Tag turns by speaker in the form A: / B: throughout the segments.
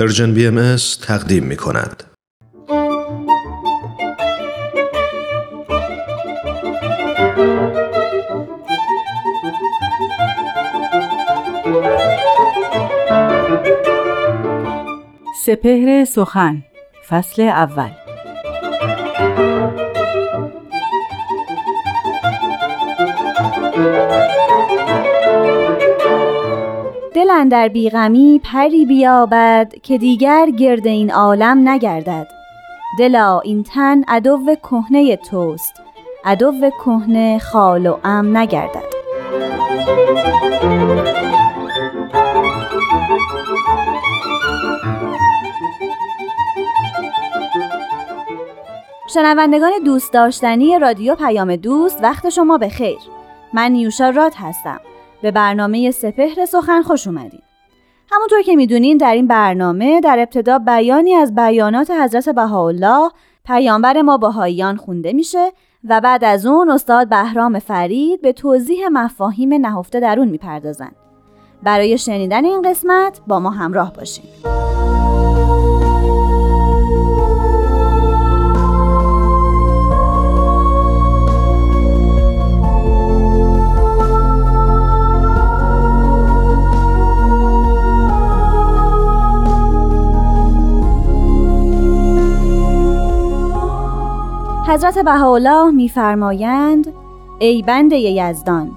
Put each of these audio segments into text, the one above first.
A: پرژن بی ام تقدیم می کند.
B: سپهر سخن فصل اول
C: دل اندر بیغمی پری بیابد که دیگر گرد این عالم نگردد. دلا این تن عدو کهنه توست عدو کهنه خال و ام نگردد. شنوندگان دوست داشتنی رادیو پیام دوست وقت شما به خیر من نیوشا راد هستم. به برنامه سپهر سخن خوش اومدین همونطور که می‌دونین در این برنامه در ابتدا بیانی از بیانات حضرت بهاءالله پیامبر ما بهاییان خونده میشه و بعد از اون استاد بهرام فرید به توضیح مفاهیم نهفته در اون می‌پردازن. برای شنیدن این قسمت با ما همراه باشین. حضرت بهاءالله میفرمایند ای بنده یزدان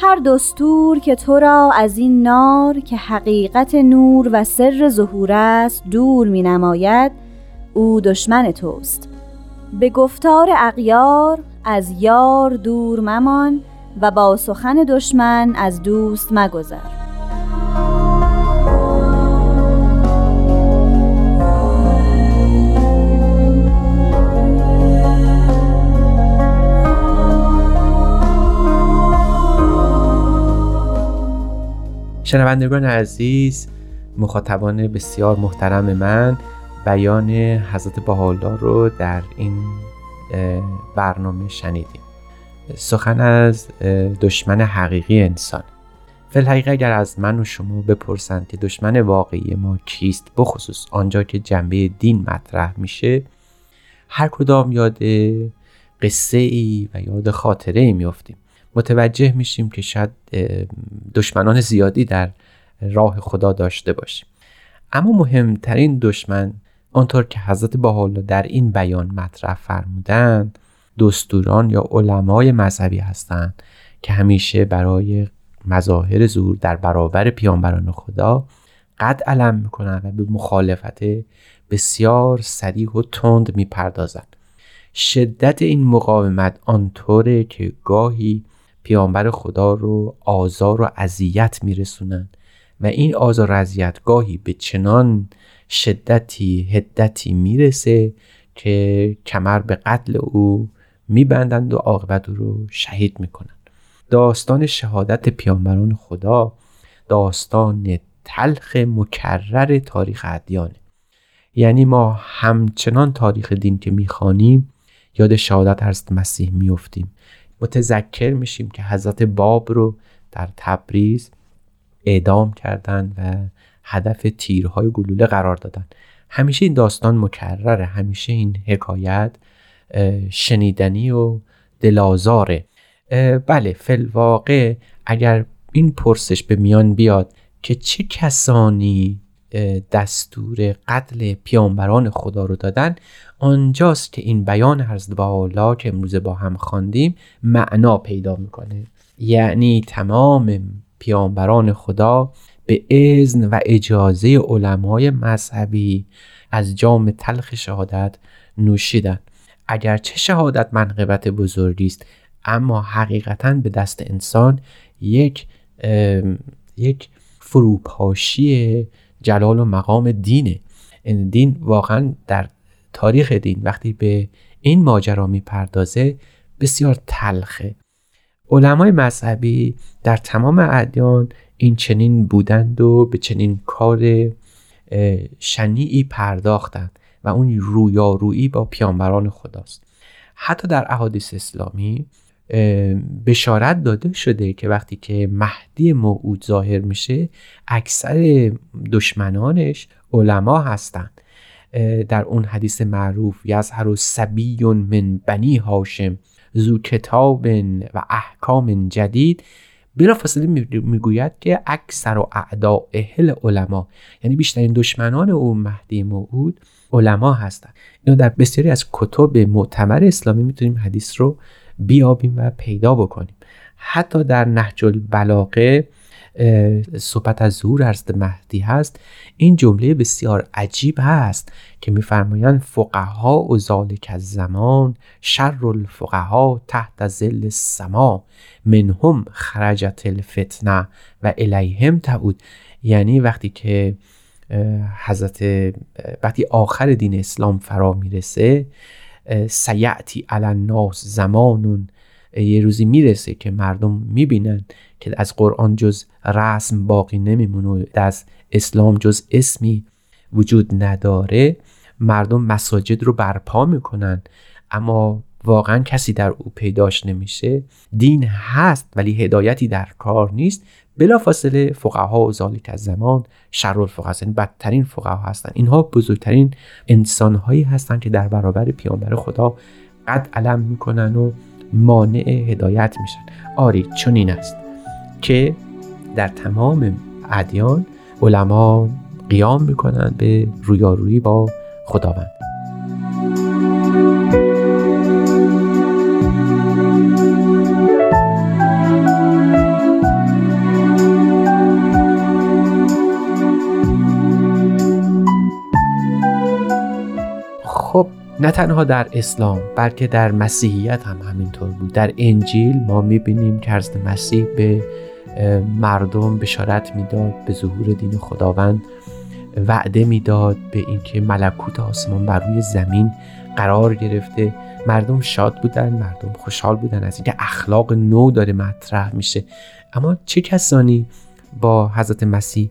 C: هر دستور که تو را از این نار که حقیقت نور و سر ظهور است دور می نماید او دشمن توست. به گفتار اغیار از یار دور ممان و با سخن دشمن از دوست مگذر.
D: شنوندگان عزیز مخاطبان بسیار محترم من بیان حضرت بهاءالله رو در این برنامه شنیدیم. سخن از دشمن حقیقی انسان. فلحقیقه اگر از من و شما بپرسند که دشمن واقعی ما کیست بخصوص آنجا که جنبه دین مطرح میشه هر کدام یاد قصه ای و یاد خاطره ای میافتیم. متوجه میشیم که شاید دشمنان زیادی در راه خدا داشته باشیم. اما مهمترین دشمن آنطور که حضرت بهاءالله در این بیان مطرح فرمودند دستوران یا علمای مذهبی هستند که همیشه برای مظاهر ظهور در برابر پیانبران خدا قد علم می‌کنند و به مخالفت بسیار سریح و تند می‌پردازند. شدت این مقاومت آنطوره که گاهی پیامبر خدا رو آزار و اذیت میرسونن. و این آزار و اذیت گاهی به چنان شدتی هدتی می‌رسه که کمر به قتل او میبندند و عاقبت او رو شهید می‌کنند. داستان شهادت پیامبران خدا داستان تلخ مکرر تاریخ ادیانه. یعنی ما همچنان تاریخ دین که می‌خوانیم یاد شهادت حضرت مسیح میفتیم متذکر میشیم که حضرت باب رو در تبریز اعدام کردن و هدف تیرهای گلوله قرار دادن. همیشه این داستان مکرره همیشه این حکایت شنیدنی و دلازاره بله فلواقع اگر این پرسش به میان بیاد که چه کسانی دستور قتل پیامبران خدا رو دادن. آنجاست که این بیان حضرت بالا که امروز با هم خواندیم معنا پیدا می‌کنه. یعنی تمام پیامبران خدا به اذن و اجازه علمای مذهبی از جام تلخ شهادت نوشیدن. اگرچه شهادت منقبت بزرگی است اما حقیقتا به دست انسان یک یک فروپاشی جلال و مقام دینه. این دین واقعا در تاریخ دین وقتی به این ماجرا می‌پردازه بسیار تلخه. علمای مذهبی در تمام ادیان این چنین بودند و به چنین کار شنیعی پرداختند و اون رویارویی با پیانبران خداست. حتی در احادیث اسلامی بشارت داده شده که وقتی که مهدی موعود ظاهر میشه اکثر دشمنانش علما هستند در اون حدیث معروف یظهر سبی من بنی هاشم زو کتاب و احکام جدید. بلا فاصله می‌گوید که اکثر و اعدا اهل علما یعنی بیشترین دشمنان او مهدی موعود علما هستند اینو در بسیاری از کتب معتبر اسلامی می‌تونیم حدیث رو بیابیم و پیدا بکنیم. حتی در نهج البلاغه صحبت از ظهور حضرت مهدی هست. این جمله بسیار عجیب هست که میفرمایند فقها و ذالک از زمان شر الفقها تحت زل السما منهم خرجت الفتنه و الیهم تعود. یعنی وقتی که حضرت وقتی آخر دین اسلام فرا می‌رسه سیعتی علی الناس زمانون. یه روزی می‌رسه که مردم می‌بینن که از قرآن جز رسم باقی نمیمونه از اسلام جز اسمی وجود نداره. مردم مساجد رو برپا می‌کنن. اما واقعا کسی در او پیداش نمیشه. دین هست ولی هدایتی در کار نیست. بلافاصله فقها و ذالک از زمان شر الفقها یعنی بدترین فقها هستن. اینها بزرگترین انسانهایی هستند که در برابر پیامبر خدا قد علم می‌کنن و مانع هدایت میشن. آری چون این است که در تمام ادیان علما قیام می‌کنن به رویارویی با خداوند. نه تنها در اسلام بلکه در مسیحیت هم همینطور بود. در انجیل ما می‌بینیم که حضرت مسیح به مردم بشارت می‌داد به ظهور دین خداوند وعده می‌داد به اینکه ملکوت آسمان بر روی زمین قرار گرفته. مردم شاد بودن مردم خوشحال بودن از اینکه اخلاق نو داره مطرح میشه. اما چه کسانی با حضرت مسیح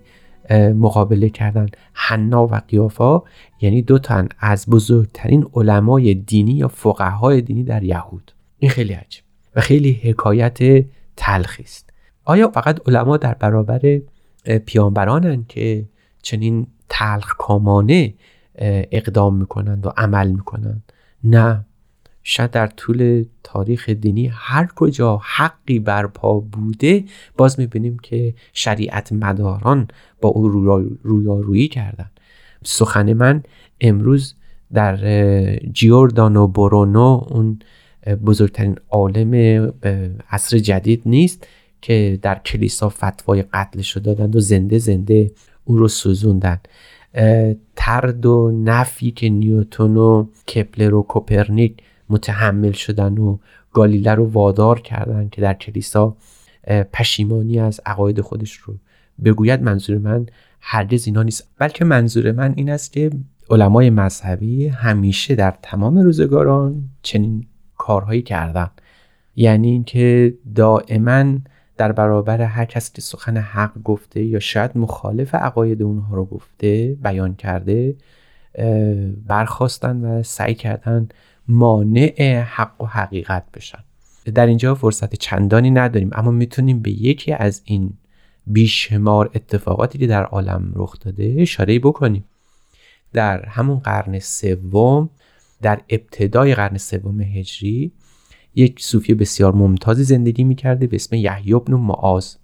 D: مقابله کردن. حنا و قیافا یعنی دو تن از بزرگترین علمای دینی یا فقهای دینی در یهود. این خیلی عجیب و خیلی حکایت تلخی است. آیا فقط علما در برابر پیامبرانند که چنین تلخ کامانه اقدام می‌کنند و عمل می‌کنند؟ نه. شاید در طول تاریخ دینی هر کجا حقی برپا بوده باز می‌بینیم که شریعت مداران با او رویارویی کردن. سخن من امروز در جیوردانو برونو اون بزرگترین عالم عصر جدید نیست که در کلیسا فتوای قتلش رو دادند و زنده زنده او رو سوزوندن. ترد و نفی که نیوتون و کپلر و کوپرنیک متحمل شدن و گالیله رو وادار کردن که در کلیسا پشیمانی از عقاید خودش رو بگوید منظور من هرگز اینا نیست. بلکه منظور من این است که علمای مذهبی همیشه در تمام روزگاران چنین کارهایی کردن. یعنی اینکه دائما در برابر هر کسی که سخن حق گفته یا شاید مخالف عقاید اونها رو گفته بیان کرده برخواستن و سعی کردن مانع حق و حقیقت بشن. در اینجا فرصت چندانی نداریم اما می‌تونیم به یکی از این بیشمار اتفاقاتی که در عالم رخ داده اشاره بکنیم. در همون قرن سوم در ابتدای قرن سوم هجری یک صوفی بسیار ممتازی زندگی می‌کرده به اسم یحیی بن معاذ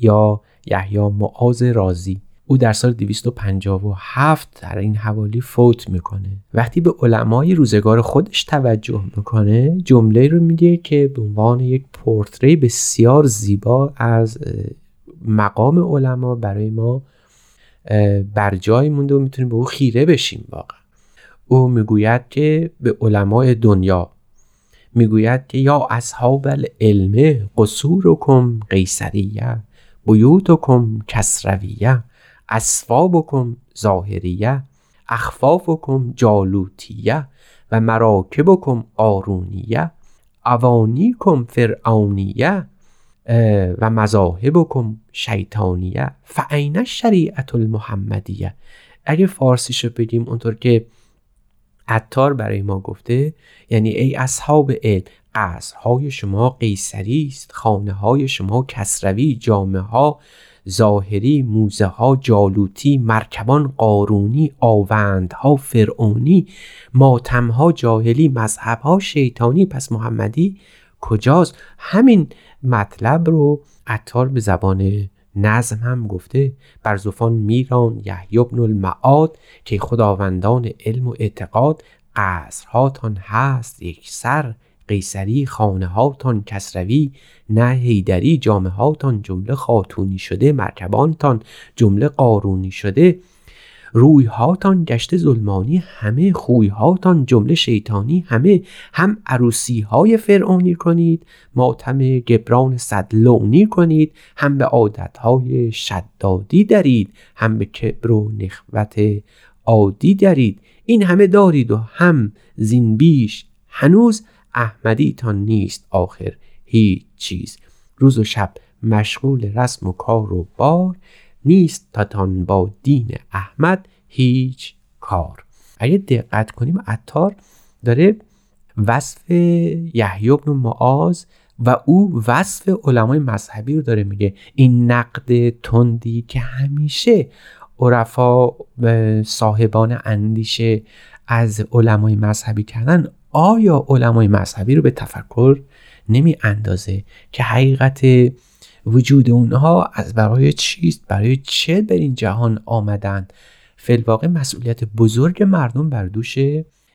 D: یا یحیی معاذ رازی. او در سال 257 در این حوالی فوت می‌کنه. وقتی به علمای روزگار خودش توجه می‌کنه جمله رو میگه که به عنوان یک پورتری بسیار زیبا از مقام علما برای ما بر جای مونده و می‌تونیم به او خیره بشیم واقعا. او می‌گوید که به علمای دنیا می‌گوید که یا اصحاب العلم قصورکم قیصریه بیوتکم کسرویه. اسفابکم ظاهریه اخفافکم جالوتیه و مراکبکم آرونیه اوانیکم فرعونیه و مذاهبکم شیطانیه. فعین شریعت المحمدیه. اگه فارسیشو بگیم اونطور که عطار برای ما گفته یعنی ای اصحاب علم قصرهای شما قیصری است خانه های شما کسروی جامعه ها ظاهری موزه ها جالوتی مرکبان قارونی آوندها فرعونی ماتمها جاهلی مذهبها شیطانی. پس محمدی کجاست؟ همین مطلب رو عطار به زبان نظم هم گفته. بر زفان میران یحیی بن المعاد که خداوندان علم و اعتقاد قصرهاتان هست. یک سر قیصری خانه هاتان کسروی نه هیدری جامعه هاتان جمله خاتونی شده مرکبانتان جمله قارونی شده. روی هاتان گشته ظلمانی همه خوی هاتان جمله شیطانی همه هم عروسی های فرعونی کنید ماتم گبران صد لونی کنید هم به عادت های شدادی درید هم به کبر و نخوت عادی درید. این همه دارید و هم زین بیش هنوز احمدیتان نیست آخر هیچ چیز. روز و شب مشغول رسم و کار و بار نیست تاتان با دین احمد هیچ کار. اگه دقت کنیم عطار داره وصف یحیی بن معاذ و او وصف علمای مذهبی رو داره میگه. این نقد تندی که همیشه عرفا صاحبان اندیشه از علمای مذهبی کردن آیا علمای مذهبی رو به تفکر نمی اندازه که حقیقت وجود اونها از برای چیست؟ برای چه در این جهان آمدن؟ فلواقع مسئولیت بزرگ مردم بر دوش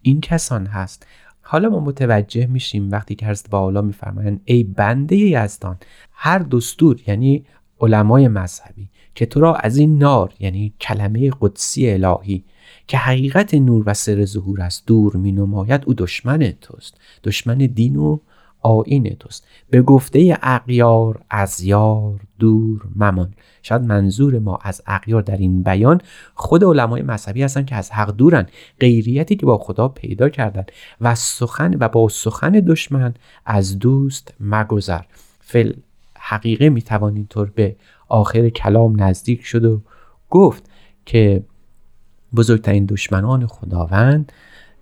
D: این کسان هست. حالا ما متوجه میشیم وقتی که حضرت بالا میفرمایند ای بنده یزدان هر دستور یعنی علمای مذهبی که تو را از این نار یعنی کلمه قدسی الهی که حقیقت نور و سر ظهور است دور می نماید او دشمن توست. دشمن دین و آین توست. به گفته اقیار از یار دور ممان. شاید منظور ما از اقیار در این بیان خود علمای مذهبی هستن که از حق دورن. غیریتی که با خدا پیدا کردن و سخن و با سخن دشمن از دوست مگذر. فل حقیقه می توان طور به آخر کلام نزدیک شد و گفت که بزرگترین دشمنان خداوند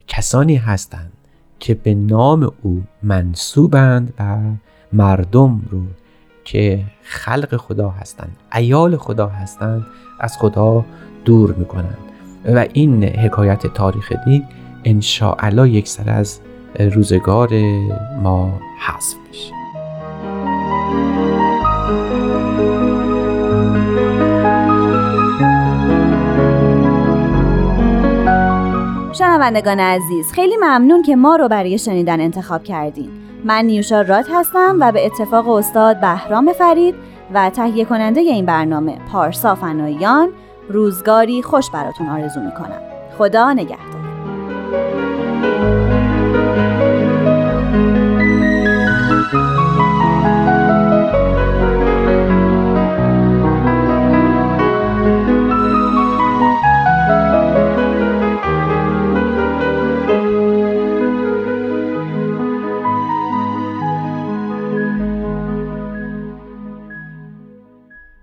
D: کسانی هستند که به نام او منصوبند و مردم رو که خلق خدا هستند ایال خدا هستند از خدا دور می‌کنند. و این حکایت تاریخ دین انشاءالله یک سر از روزگار ما حذف میشه.
C: شنوندگان عزیز خیلی ممنون که ما رو برای شنیدن انتخاب کردین. من نیوشا رات هستم و به اتفاق استاد بهرام فرید و تهیه کننده این برنامه پارسا فنایان روزگاری خوش براتون آرزو می‌کنم. خدا نگهدار.